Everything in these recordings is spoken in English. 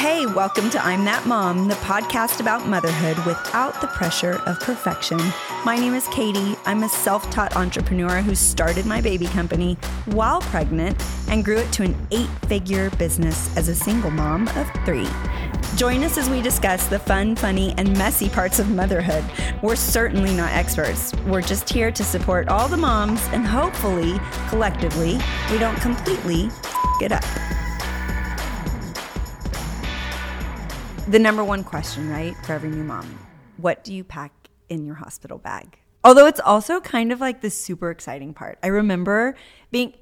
Hey, welcome to I'm That Mom, the podcast about motherhood without the pressure of perfection. My name is Katy. I'm a self taught entrepreneur who started my baby company while pregnant and grew it to an eight figure business as a single mom of three. Join us as we discuss the fun, funny, and messy parts of motherhood. We're certainly not experts. We're just here to support all the moms and hopefully, collectively, we don't completely f- it up. The number one question, right, for every new mom what do you pack in your hospital bag? Although it's also kind of like the super exciting part. I remember being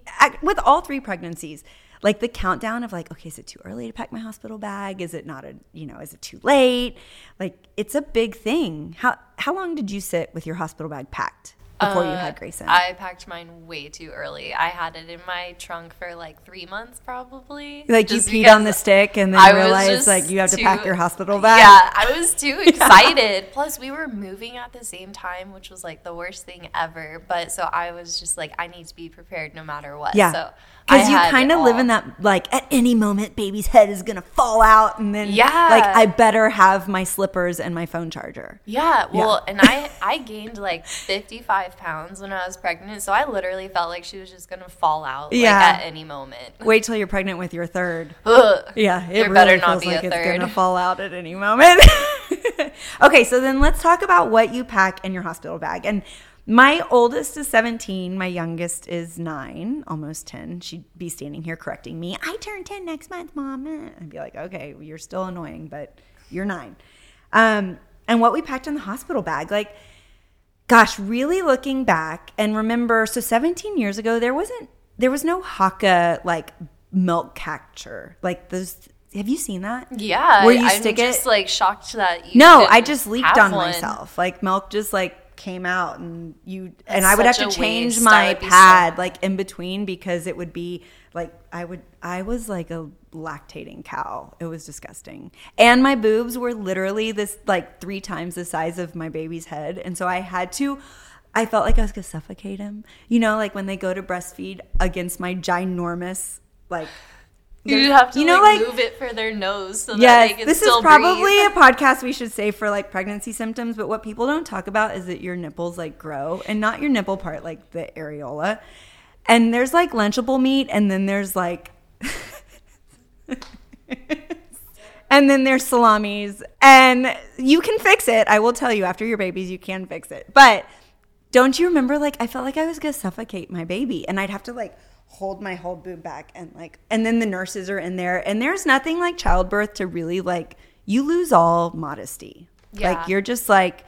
with all three pregnancies, like the countdown of like, okay, is it too early to pack my hospital bag? Is it not a, you know, is it too late? Like it's a big thing. How how long did you sit with your hospital bag packed? Before uh, you had Grayson? I packed mine way too early. I had it in my trunk for like three months, probably. Like you peed on the stick and then I realized like you have too, to pack your hospital bag. Yeah, I was too excited. Plus, we were moving at the same time, which was like the worst thing ever. But so I was just like, I need to be prepared no matter what. Yeah. So because you kind of live in that like at any moment baby's head is gonna fall out and then yeah like i better have my slippers and my phone charger yeah well yeah. and i i gained like 55 pounds when i was pregnant so i literally felt like she was just gonna fall out like, yeah. at any moment wait till you're pregnant with your third Ugh. yeah it there really better not feels be like a third. it's gonna fall out at any moment okay so then let's talk about what you pack in your hospital bag and my oldest is 17. My youngest is nine, almost 10. She'd be standing here correcting me. I turn 10 next month, mom. I'd be like, okay, you're still annoying, but you're nine. Um, and what we packed in the hospital bag, like, gosh, really looking back and remember, so 17 years ago, there wasn't, there was no Haakaa like milk catcher. Like those, have you seen that? Yeah. Where you I'm stick just it? like shocked that you No, I just leaked on one. myself. Like milk just like came out and you That's and I would have to change my pad so... like in between because it would be like I would I was like a lactating cow. It was disgusting. And my boobs were literally this like three times the size of my baby's head and so I had to I felt like I was gonna suffocate him. You know, like when they go to breastfeed against my ginormous like you have to you know, like, like, move it for their nose so yes, that they can this is probably breathe. a podcast we should say for like pregnancy symptoms but what people don't talk about is that your nipples like grow and not your nipple part like the areola. And there's like lunchable meat and then there's like and then there's salamis. And you can fix it. I will tell you after your babies you can fix it. But don't you remember like i felt like i was gonna suffocate my baby and i'd have to like hold my whole boob back and like and then the nurses are in there and there's nothing like childbirth to really like you lose all modesty. Yeah. Like you're just like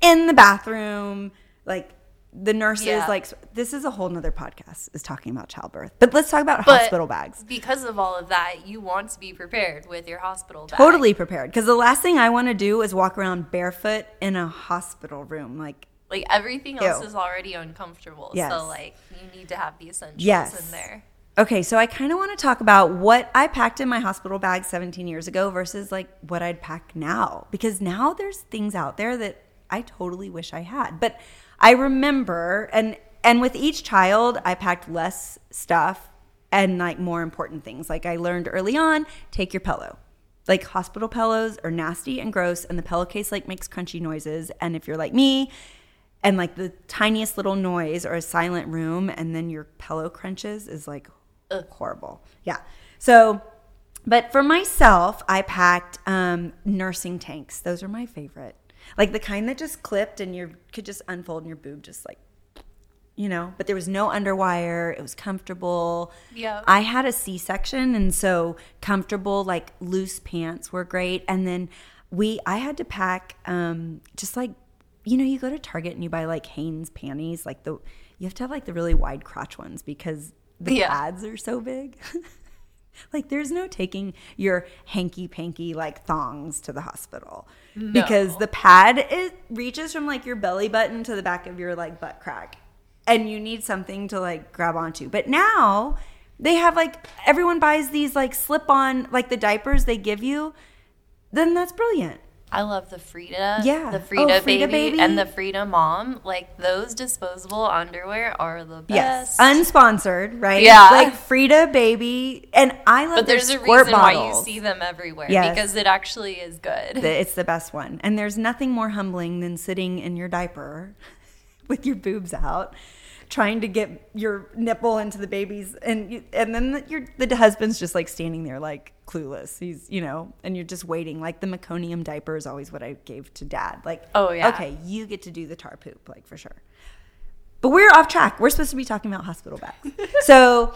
in the bathroom, like the nurses yeah. like this is a whole nother podcast is talking about childbirth but let's talk about but hospital bags because of all of that you want to be prepared with your hospital bag totally prepared because the last thing i want to do is walk around barefoot in a hospital room like like everything else Ew. is already uncomfortable. Yes. So like you need to have the essentials yes. in there. Okay, so I kind of want to talk about what I packed in my hospital bag 17 years ago versus like what I'd pack now because now there's things out there that I totally wish I had. But I remember and and with each child I packed less stuff and like more important things. Like I learned early on, take your pillow. Like hospital pillows are nasty and gross and the pillowcase like makes crunchy noises and if you're like me, and like the tiniest little noise or a silent room and then your pillow crunches is like Ugh. horrible. Yeah. So but for myself i packed um, nursing tanks. Those are my favorite. Like the kind that just clipped and you could just unfold and your boob just like you know but there was no underwire. It was comfortable. Yeah. I had a c-section and so comfortable like loose pants were great. And then we i had to pack um, just like you know, you go to Target and you buy like Hanes panties, like the you have to have like the really wide crotch ones because the yeah. pads are so big. like there's no taking your hanky panky like thongs to the hospital no. because the pad it reaches from like your belly button to the back of your like butt crack and you need something to like grab onto but now they have like everyone buys these like slip on like the diapers they give you then that's brilliant I love the Frida. Yeah. The Oh, Frida, Frida baby, baby. and the Frida mom. Like those disposable underwear are the Yes, best. unsponsored, right? Yeah. like Frida baby, and I love but there's a reason why you see them everywhere Yes. because it actually is good. It's the best one, and there's nothing more humbling than sitting in your diaper with your boobs out, trying to get your nipple into the baby's, and you, and then the, your the husband's just like standing there like clueless. He's you know, and you're just waiting. Like the meconium diaper is always what I gave to dad. Like Oh, yeah. okay, you get to do the tar poop, like for sure. But we're off track. We're supposed to be talking about hospital bags. so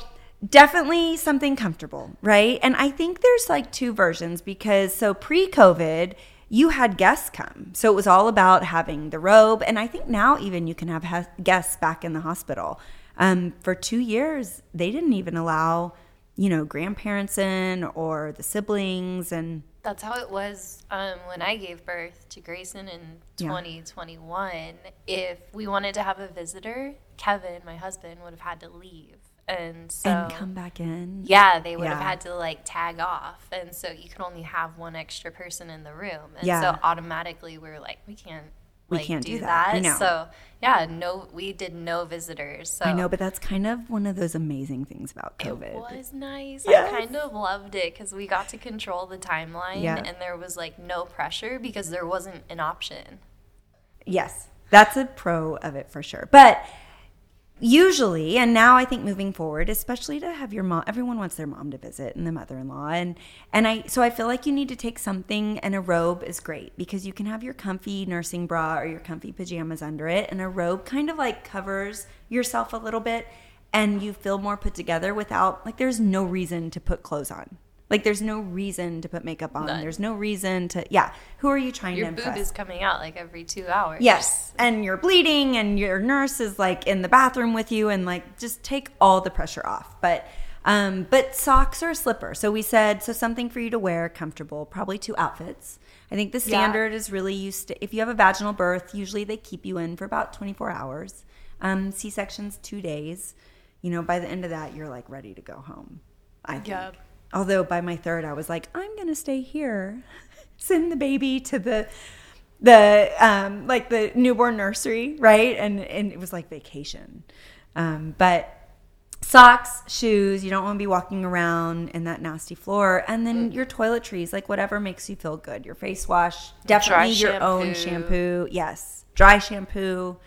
definitely something comfortable, right? And I think there's like two versions because so pre COVID, you had guests come. So it was all about having the robe. And I think now even you can have guests back in the hospital. Um, for two years, they didn't even allow, you know, grandparents in or the siblings. And That's how it was um, when I gave birth to Grayson in Yeah. 2021. If we wanted to have a visitor, Kevin, my husband, would have had to leave. And so, and come back in. yeah, they would have had to like tag off. And so you could only have one extra person in the room. And Yeah. so automatically we were like, we can't. We like, can't do, do that. Know. So yeah, no, we did no visitors. So I know, but that's kind of one of those amazing things about COVID. It was nice. Yes. I kind of loved it because we got to control the timeline Yeah. and there was like no pressure because there wasn't an option. Yes, that's a pro of it for sure. But usually, and now I think moving forward, especially to have your mom, everyone wants their mom to visit and the mother-in-law, and and I so I feel like you need to take something, and a robe is great because you can have your comfy nursing bra or your comfy pajamas under it, and a robe kind of like covers yourself a little bit, and you feel more put together without like there's no reason to put clothes on. Like there's no reason to put makeup on. None. There's no reason to yeah. Who are you trying Your to boob is coming out like every two hours. Yes. And you're bleeding and your nurse is like in the bathroom with you and like just take all the pressure off. But um but socks or a slipper. So we said so something for you to wear comfortable, probably two outfits. I think the standard is really used to if you have a vaginal birth, usually they keep you in for about 24 hours. Um C-sections 2 days. You know, by the end of that you're like ready to go home. I think. Yep. Although by my third I was like I'm going to stay here. Send the baby to the the um like the newborn nursery right? And and it was like vacation. Um but socks shoes you don't want to be walking around in that nasty floor. And then your toiletries like whatever makes you feel good. Your face wash definitely your own shampoo. shampoo. Yes. Dry shampoo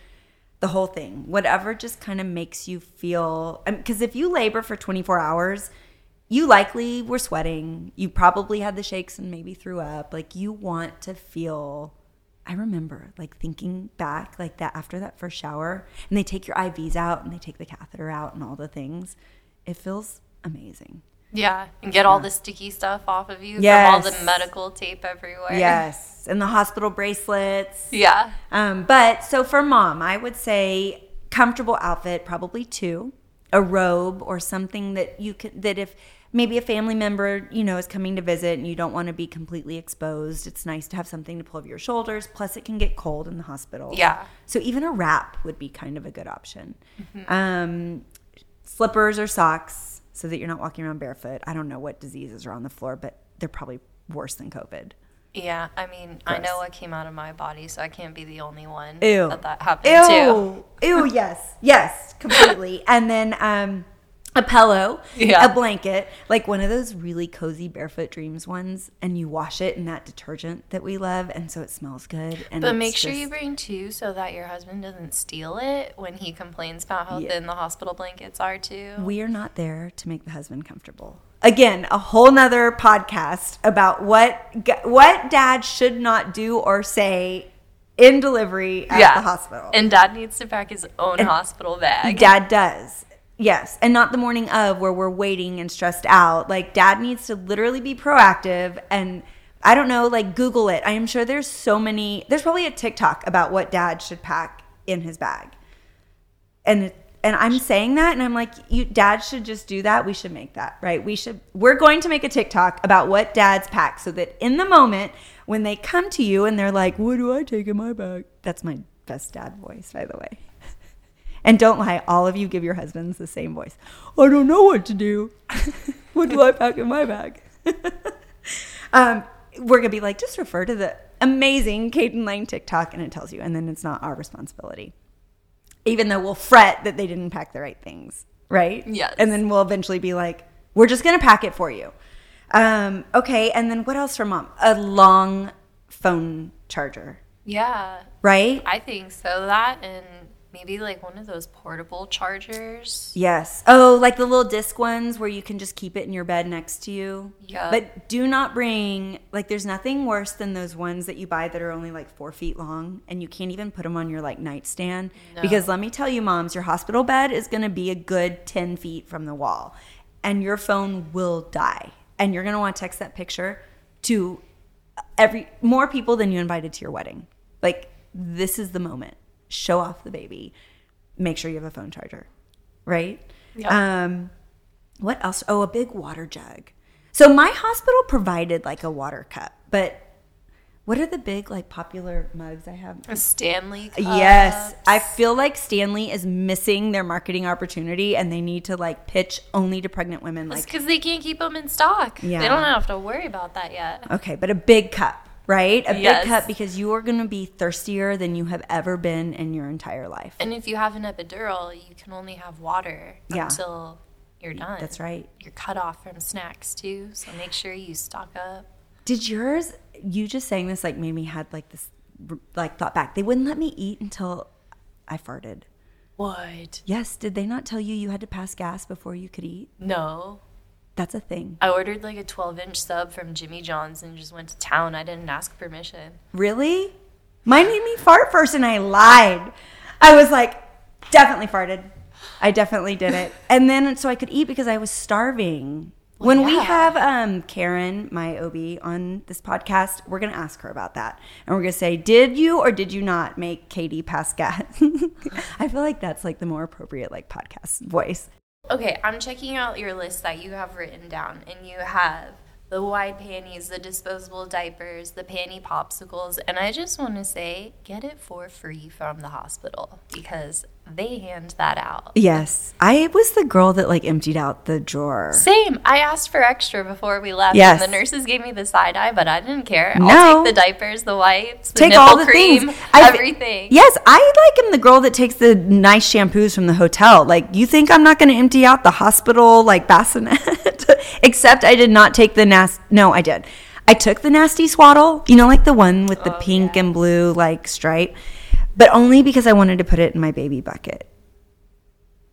the whole thing. Whatever just kind of makes you feel because if you labor for 24 hours you likely were sweating you probably had the shakes and maybe threw up like you want to feel i remember like thinking back like that after that first shower and they take your ivs out and they take the catheter out and all the things it feels amazing Yeah. And get all the sticky stuff off of you from all Yes. the medical tape everywhere. yes and the hospital bracelets Yeah. Um, but so for mom, I would say comfortable outfit, probably two, a robe or something that you could that if maybe a family member you know is coming to visit and you don't want to be completely exposed, it's nice to have something to pull over your shoulders. Plus, it can get cold in the hospital. Yeah. So even a wrap would be kind of a good option. Um, slippers or socks so that you're not walking around barefoot. I don't know what diseases are on the floor, but they're probably worse than COVID. Yeah. I mean, I know what came out of my body, so I can't be the only one Ew. that that happened to. Ew. Ew, yes. Yes, completely. and then um a pillow, Yeah. a blanket, like one of those really cozy barefoot dreams ones, and you wash it in that detergent that we love, and so it smells good. And But make sure you bring two so that your husband doesn't steal it when he complains about how Yeah. thin the hospital blankets are too. we are not there to make the husband comfortable. Again, a whole nother podcast about what what dad should not do or say in delivery at the hospital. And dad needs to pack his own hospital bag. Dad does. Yes. And not the morning of where we're waiting and stressed out. Like, dad needs to literally be proactive and I don't know, like, Google it. I am sure there's so many, there's probably a TikTok about what dad should pack in his bag. And and I'm saying that, and I'm like, you, dad should just do that. We should make that, right? We should, we're going to make a TikTok about what dads pack so that in the moment when they come to you and they're like, what do I take in my bag? That's my best dad voice, by the way. And don't lie, all of you give your husbands the same voice. I don't know what to do. what do I pack in my bag? um, we're gonna be like, just refer to the amazing Caden Lane TikTok, and it tells you, and then it's not our responsibility. Even though we'll fret that they didn't pack the right things, right? Yes. And then we'll eventually be like, we're just gonna pack it for you. Um, okay, and then what else for mom? A long phone charger, Yeah, right? I think so. That and maybe like one of those portable chargers. Yes. Oh, like the little disc ones where you can just keep it in your bed next to you. Yeah. But do not bring, like, there's nothing worse than those ones that you buy that are only like four feet long and you can't even put them on your like nightstand. No. Because let me tell you, moms, your hospital bed is going to be a good 10 feet from the wall and your phone will die. And you're going to want to text that picture to every, more people than you invited to your wedding. Like, this is the moment. Show off the baby. Make sure you have a phone charger right? Yep. Um, what else? Oh, a big water jug. So my hospital provided like a water cup, but what are the big like popular mugs I have? A Stanley. Cup. Yes, I feel like Stanley is missing their marketing opportunity, and they need to like pitch only to pregnant women. Like, because they can't keep them in stock. Yeah. They don't have to worry about that yet. okay, but a big cup, right? A Yes. big cup because you are going to be thirstier than you have ever been in your entire life. And if you have an epidural, you can only have water Yeah. until you're done. That's right. You're cut off from snacks too, so make sure you stock up. Did yours? You just saying this like made me had like this like thought back. They wouldn't let me eat until I farted. What? Yes, did they not tell you you had to pass gas before you could eat? No. That's a thing. I ordered like a 12 inch sub from Jimmy John's and just went to town. I didn't ask permission. Really? Mine made me fart first and I lied. I was like, definitely farted. I definitely did it. And then so I could eat because I was starving. when we have um, Karen, my OB, on this podcast, we're going to ask her about that. And we're going to say, did you or did you not make Katy pass gas? I feel like that's like the more appropriate like podcast voice. Okay, I'm checking out your list that you have written down, and you have the wide panties, the disposable diapers, the panty popsicles, and I just want to say, get it for free from the hospital because they hand that out. Yes. I was the girl that like emptied out the drawer. Same. I asked for extra before we left, Yes. and the nurses gave me the side eye, but I didn't care. No. I'll take the diapers, the wipes, the take nipple all the cream, things. I- everything. Yes, I like am the girl that takes the nice shampoos from the hotel. Like, you think I'm not going to empty out the hospital like bassinet? Except I did not take the nasty. No, I did. I took the nasty swaddle. You know, like the one with the Oh, pink yeah. and blue like stripe, but only because I wanted to put it in my baby bucket.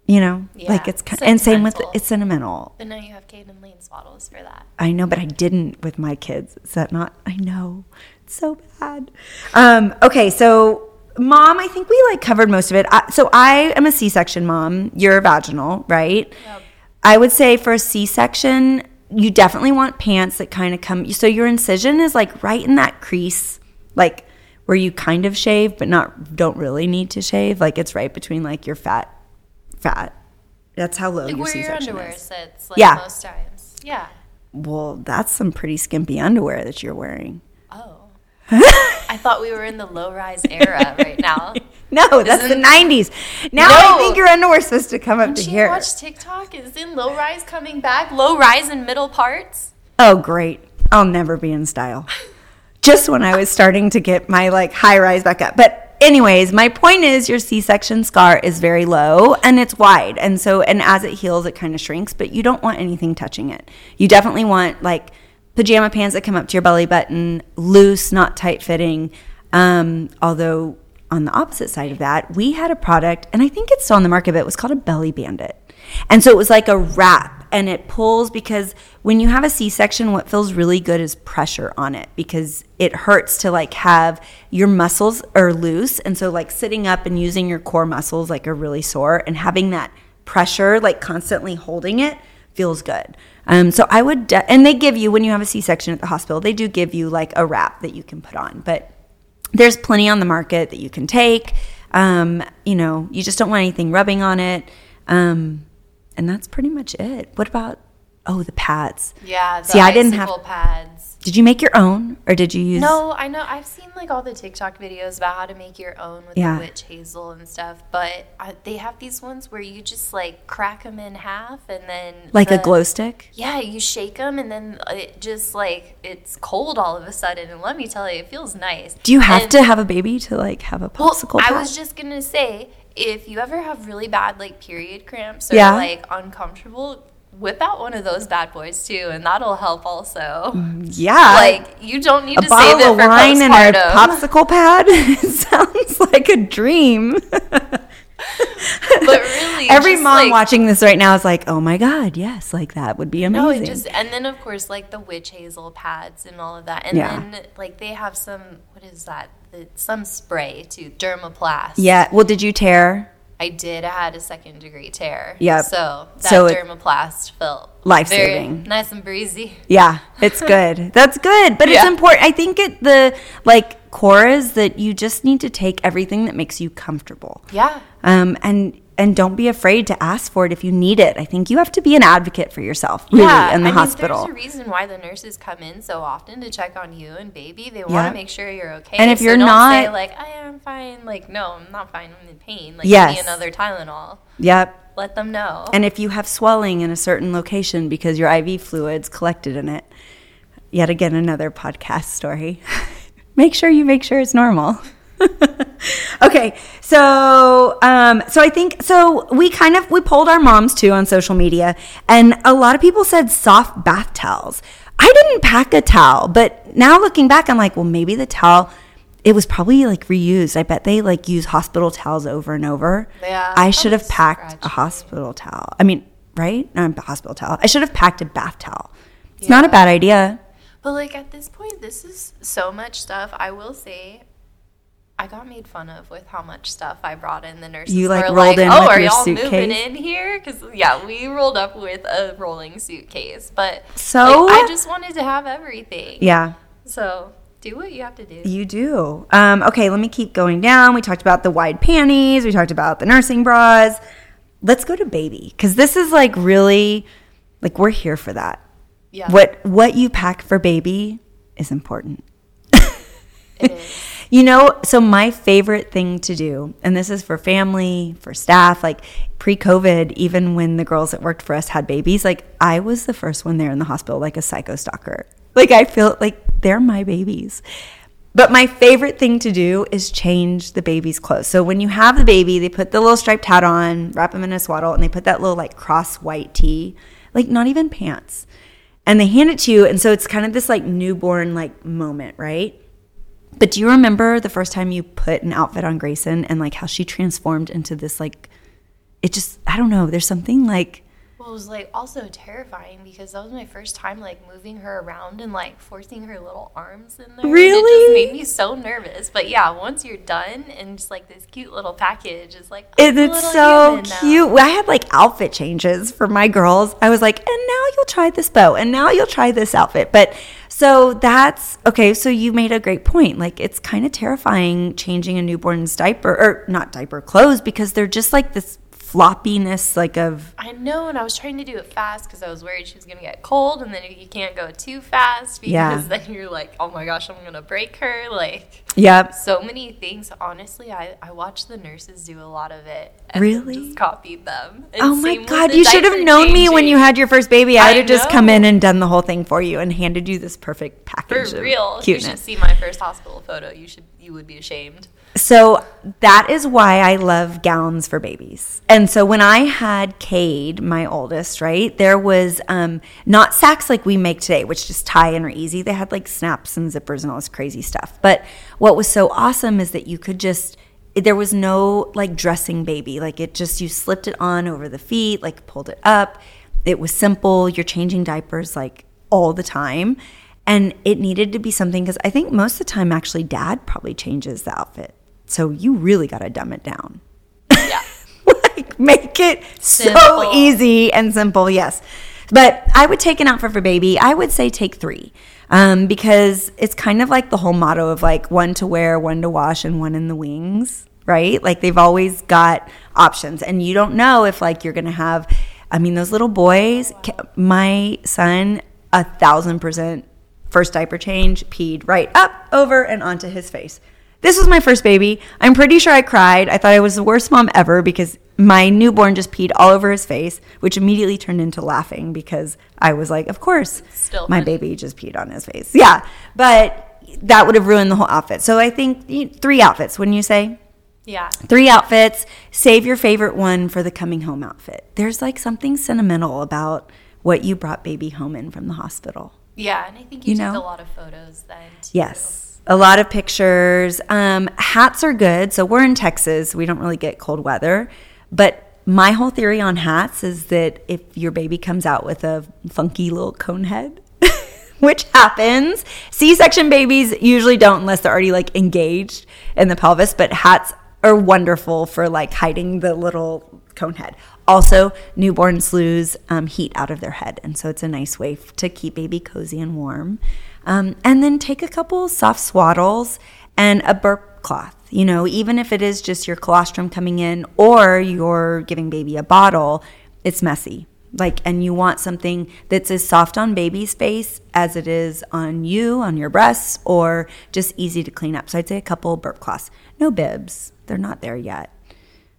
You know, Yeah, like it's kind and same with it's sentimental. But now you have Caden Lane swaddles for that. I know, but I didn't with my kids. Is that not? I know. It's so bad. Um, okay, so mom, I think we like covered most of it. I, so I am a C-section mom. You're vaginal, right? Yep. I would say for a C-section, you definitely want pants that kind of come. So your incision is like right in that crease, like where you kind of shave, but not don't really need to shave. Like it's right between like your fat, fat. That's how low Like your your C-section underwear is. sits, like Yeah. most times. Yeah. Well, that's some pretty skimpy underwear that you're wearing. Oh. I thought we were in the low rise era right now. No, that's Isn't- the '90s. Now I No. think your underwear's supposed to come up Did to you here. watch TikTok? Is in low rise coming back? Low rise in middle parts? oh, great! I'll never be in style. Just when I was starting to get my like high rise back up. But anyways, my point is your C-section scar is very low and it's wide, and so and as it heals, it kind of shrinks. But you don't want anything touching it. You definitely want like pajama pants that come up to your belly button, loose, not tight fitting. Um, although on the opposite side of that, we had a product, and I think it's still on the market, but it was called a Belly Bandit. And so it was like a wrap, and it pulls because when you have a C section, what feels really good is pressure on it because it hurts to like have your muscles are loose. And so, like sitting up and using your core muscles like are really sore, and having that pressure, like constantly holding it, feels good. Um, so I would, de- and they give you when you have a C section at the hospital, they do give you like a wrap that you can put on, but there's plenty on the market that you can take. Um, you know, you just don't want anything rubbing on it. Um, and that's pretty much it. What about oh the pads? Yeah. The See, I didn't have- pads. Did you make your own or did you use No, I know. I've seen like all the TikTok videos about how to make your own with Yeah. the witch hazel and stuff, but I, they have these ones where you just like crack them in half and then like a glow stick? Yeah, you shake them and then it just like it's cold all of a sudden. And let me tell you, it feels nice. Do you have And- to have a baby to like have a popsicle? Well? I was just gonna say, if you ever have really bad like period cramps or Yeah. like uncomfortable, whip out one of those bad boys too, and that'll help also. Mm, yeah. Like you don't need a to bottle save it of for wine and a popsicle pad. it sounds like a dream. but really, Every mom like, watching this right now is like, "Oh my god, yes, like that would be amazing." No, it just and then of course like the witch hazel pads and all of that, and Yeah. then like they have some what is that? Some spray to Dermoplast. yeah. Well, did you tear? I did. I had a second degree tear. Yeah. So that So Dermoplast felt Life-saving. nice and breezy. Yeah, it's good. That's good, but it's important. I think it the like core is that you just need to take everything that makes you comfortable. Yeah. Um, and and don't be afraid to ask for it if you need it. I think you have to be an advocate for yourself, really, yeah, in the I hospital. Mean, there's a reason why the nurses come in so often to check on you and baby. They want Yeah. to make sure you're okay. And if So you're don't say like, I am fine. Like, no, I'm not fine. I'm in pain. Like, Yes. give me another Tylenol. yep. Let them know. And if you have swelling in a certain location because your IV fluids collected in it, yet again another podcast story. make sure you make sure it's normal. okay, so um, so I think so. We kind of we polled our moms too on social media, and a lot of people said soft bath towels. I didn't pack a towel, but now looking back, I'm like, well, maybe the towel. It was probably like reused. I bet they like use hospital towels over and over. Yeah, I should have packed a hospital towel. I mean, right? Not a hospital towel. I should have packed a bath towel. It's not a bad idea. But like at this point, this is so much stuff. I will say, I got made fun of with how much stuff I brought in. The nurses You, like, were rolled like, in "Oh, with are your y'all suitcase?" moving in here?" Because yeah, we rolled up with a rolling suitcase. But So- like, I just wanted to have everything. Yeah, So do what you have to do. you do. Um, okay, let me keep going down. We talked about the wide panties. We talked about the nursing bras. Let's go to baby because this is like really like we're here for that. Yeah. What what you pack for baby is important. It is. You know, so my favorite thing to do, and this is for family, for staff, like pre COVID, even when the girls that worked for us had babies, like I was the first one there in the hospital, like a psycho stalker. Like I feel like they're my babies. But my favorite thing to do is change the baby's clothes. So when you have the baby, they put the little striped hat on, wrap them in a swaddle, and they put that little like cross white tee, like not even pants. And they hand it to you. And so it's kind of this like newborn like moment, right? But do you remember the first time you put an outfit on Grayson and like how she transformed into this like it just I don't know, there's something like Well, it was like also terrifying because that was my first time like moving her around and like forcing her little arms in there. and It Really? just made me so nervous. But yeah, once you're done and just like this cute little package is like it, it's so human now. cute. I had like outfit changes for my girls. I was like, and now you'll try this bow, and now you'll try this outfit. But so that's okay. So you made a great point. Like it's kind of terrifying changing a newborn's diaper or not diaper clothes because they're just like this floppiness, like of I know, and I was trying to do it fast because I was worried she was gonna get cold, and then you can't go too fast because Yeah. then you're like, oh my gosh, I'm gonna break her. Like yep. so many things. Honestly, I I watched the nurses do a lot of it. And Really? Just copied them. And Oh my God, you should have known me when you had your first baby. I would I have just come in and done the whole thing for you and handed you this perfect For package. of real, you should see my first hospital photo. You should, you would be ashamed. So that is why I love gowns for babies. And so when I had Cade, my oldest, right, there was um, not sacks like we make today, which just tie and are easy. They had like snaps and zippers and all this crazy stuff. But what was so awesome is that you could just there was no like dressing baby. Like it just you slipped it on over the feet, like pulled it up. It was simple. You're changing diapers like all the time. And it needed to be something because I think most of the time, actually, dad probably changes the outfit. So you really got to dumb it down. Yeah. like make it so easy and simple. Yes. But I would take an outfit for baby. I would say take three um, because it's kind of like the whole motto of like one to wear, one to wash, and one in the wings, right? Like they've always got options, and you don't know if like you're gonna have. I mean, those little boys. My son, a thousand percent First diaper change, peed right up, over, and onto his face. This was my first baby. I'm pretty sure I cried. I thought I was the worst mom ever because my newborn just peed all over his face, which immediately turned into laughing because I was like, of course, Still my funny. baby just peed on his face. Yeah, but that would have ruined the whole outfit. So I think three outfits, wouldn't you say? Yeah. Three outfits. Save your favorite one for the coming home outfit. There's like something sentimental about what you brought baby home in from the hospital. Yeah, and I think you, You took know? a lot of photos then too. Yes. A lot of pictures. Um, hats are good. So we're in Texas. We don't really get cold weather. But my whole theory on hats is that if your baby comes out with a funky little cone head, which happens, C section babies usually don't unless they're already like engaged in the pelvis, but hats are wonderful for like hiding the little cone head. Also, newborns lose um, heat out of their head, and so it's a nice way to keep baby cozy and warm. Um, and then take a couple soft swaddles and a burp cloth. You know, even if it is just your colostrum coming in or you're giving baby a bottle, it's messy. Like, and you want something that's as soft on baby's face as it is on you, on your breasts, or just easy to clean up. So I'd say a couple burp cloths. No bibs, they're not there yet.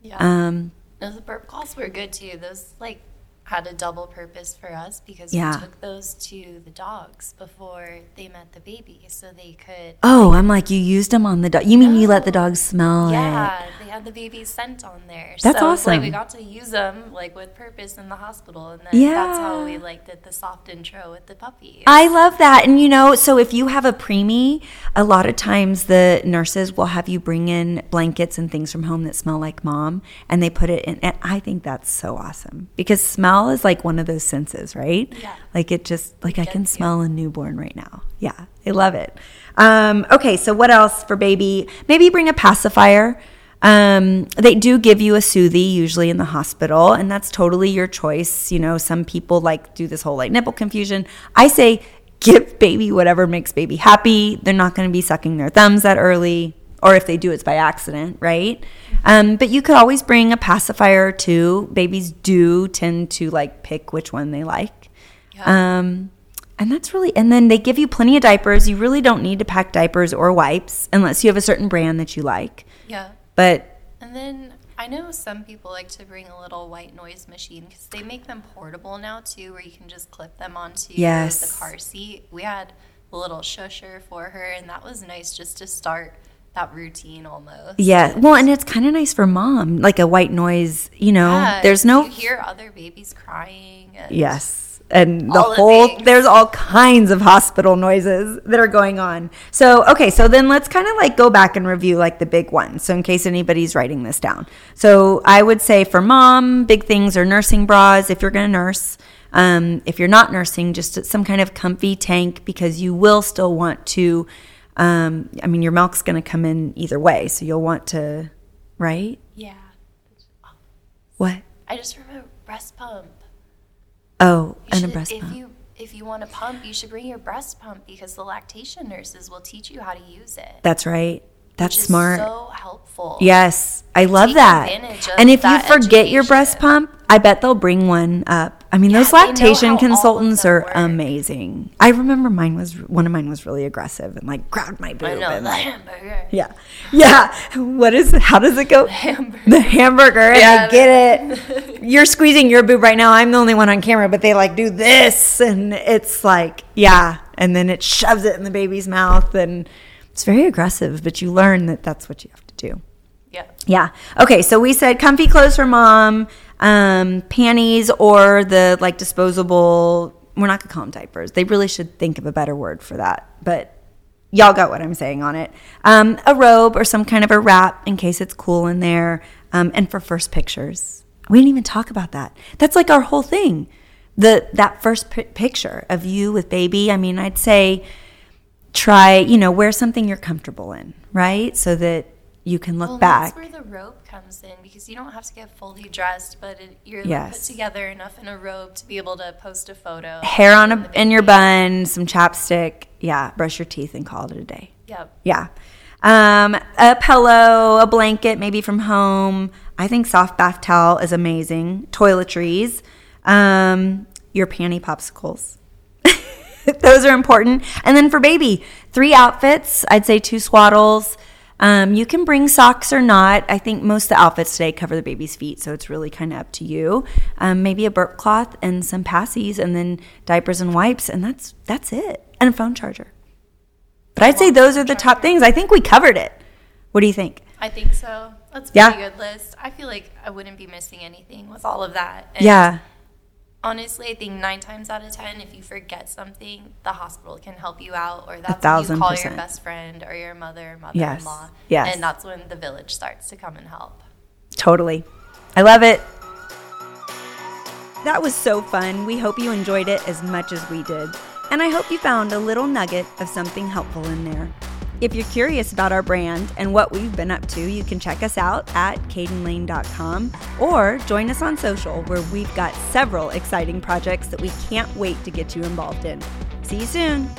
Yeah. Um, the burp cloths were good too. Those like had a double purpose for us because Yeah. we took those to the dogs before they met the baby, so they could. oh, I'm like, you used them on the dog. You mean you let the dog smell it? Yeah, they had the baby's scent on there. That's so, Like awesome. we got to use them like with purpose in the hospital, and then that's how we Yeah. like did the soft intro with the puppy. I love that. And you know, so if you have a preemie, a lot of times the nurses will have you bring in blankets and things from home that smell like mom and they put it in. And I think that's so awesome because smell is like one of those senses, right? Yeah. Like it just, like I can Gets you. smell a newborn right now. Yeah, I love it. Um, okay, so what else for baby? Maybe bring a pacifier. Um, they do give you a soothie usually in the hospital, and that's totally your choice. You know, some people like do this whole like nipple confusion. I say give baby whatever makes baby happy. They're not going to be sucking their thumbs that early, or if they do, it's by accident, right? Um, but you could always bring a pacifier or two. Babies do tend to like pick which one they like. Yeah. Um, and that's really, and then they give you plenty of diapers. You really don't need to pack diapers or wipes unless you have a certain brand that you like. yeah. But And then I know some people like to bring a little white noise machine because they make them portable now too, where you can just clip them onto Yes. the car seat. We had a little shusher for her, and that was nice just to start that routine almost. yeah, well, and it's kind of nice for mom, like a white noise, you know, Yeah, there's no, You hear other babies crying. And yes. And the whole, things. there's all kinds of hospital noises that are going on. So, okay, so then let's kind of like go back and review like the big ones. So, in case anybody's writing this down. So, I would say for mom, big things are nursing bras if you're going to nurse. Um, if you're not nursing, just some kind of comfy tank because you will still want to. Um, I mean, your milk's going to come in either way, so you'll want to, right? Yeah. What? I just remember breast pump. Oh, You and a should- breast if pump. you if you want to pump, you should bring your breast pump because the lactation nurses will teach you how to use it. That's right. That's smart. So helpful. Yes, I love Take that. And if you that forget your breast pump, I bet they'll bring one up. I mean, Yeah, those lactation how all of consultants are work. amazing. I remember mine was one of mine was really aggressive and like grabbed my boob. I know and, the like, hamburger. yeah, yeah. What is? How does it go? hamburger. The hamburger. And Yeah, I get it. You're squeezing your boob right now. I'm the only one on camera, but they like do this, and it's like yeah, and then it shoves it in the baby's mouth, and it's very aggressive. But you learn that that's what you have to do. Yeah. Yeah. Okay. So we said comfy clothes for mom, um, panties, or the like disposable. We're not gonna call them diapers. They really should think of a better word for that. But y'all got what I'm saying on it. Um, a robe or some kind of a wrap in case it's cool in there. Um, and for first pictures, we didn't even talk about that. That's like our whole thing. The that first pi picture of you with baby. I mean, I'd say try you know wear something you're comfortable in, right? So that you can look Well, back. that's where the robe comes in because you don't have to get fully dressed, but it, you're Yes. put together enough in a robe to be able to post a photo. hair on a, in your bun, some chapstick. Yeah, brush your teeth and call it a day. Yep. Yeah. Um, a pillow, a blanket, maybe from home. I think soft bath towel is amazing. Toiletries. Um, your panty popsicles. Those are important. And then for baby, three outfits. I'd say two swaddles. Um, you can bring socks or not. I think most of the outfits today cover the baby's feet, so it's really kind of up to you. Um, maybe a burp cloth and some passies, and then diapers and wipes, and that's that's it. And a phone charger. But I'd say those are the top things. I think we covered it. What do you think? I think so. That's a Yeah. pretty good list. I feel like I wouldn't be missing anything with all of that. And Yeah. Honestly, I think nine times out of ten, if you forget something, the hospital can help you out, or that's when you call percent. your best friend or your mother, Yes. mother-in-law, Yes. and that's when the village starts to come and help. Totally. I love it. That was so fun. We hope you enjoyed it as much as we did. And I hope you found a little nugget of something helpful in there. If you're curious about our brand and what we've been up to, you can check us out at cadenlane.com or join us on social where we've got several exciting projects that we can't wait to get you involved in. See you soon.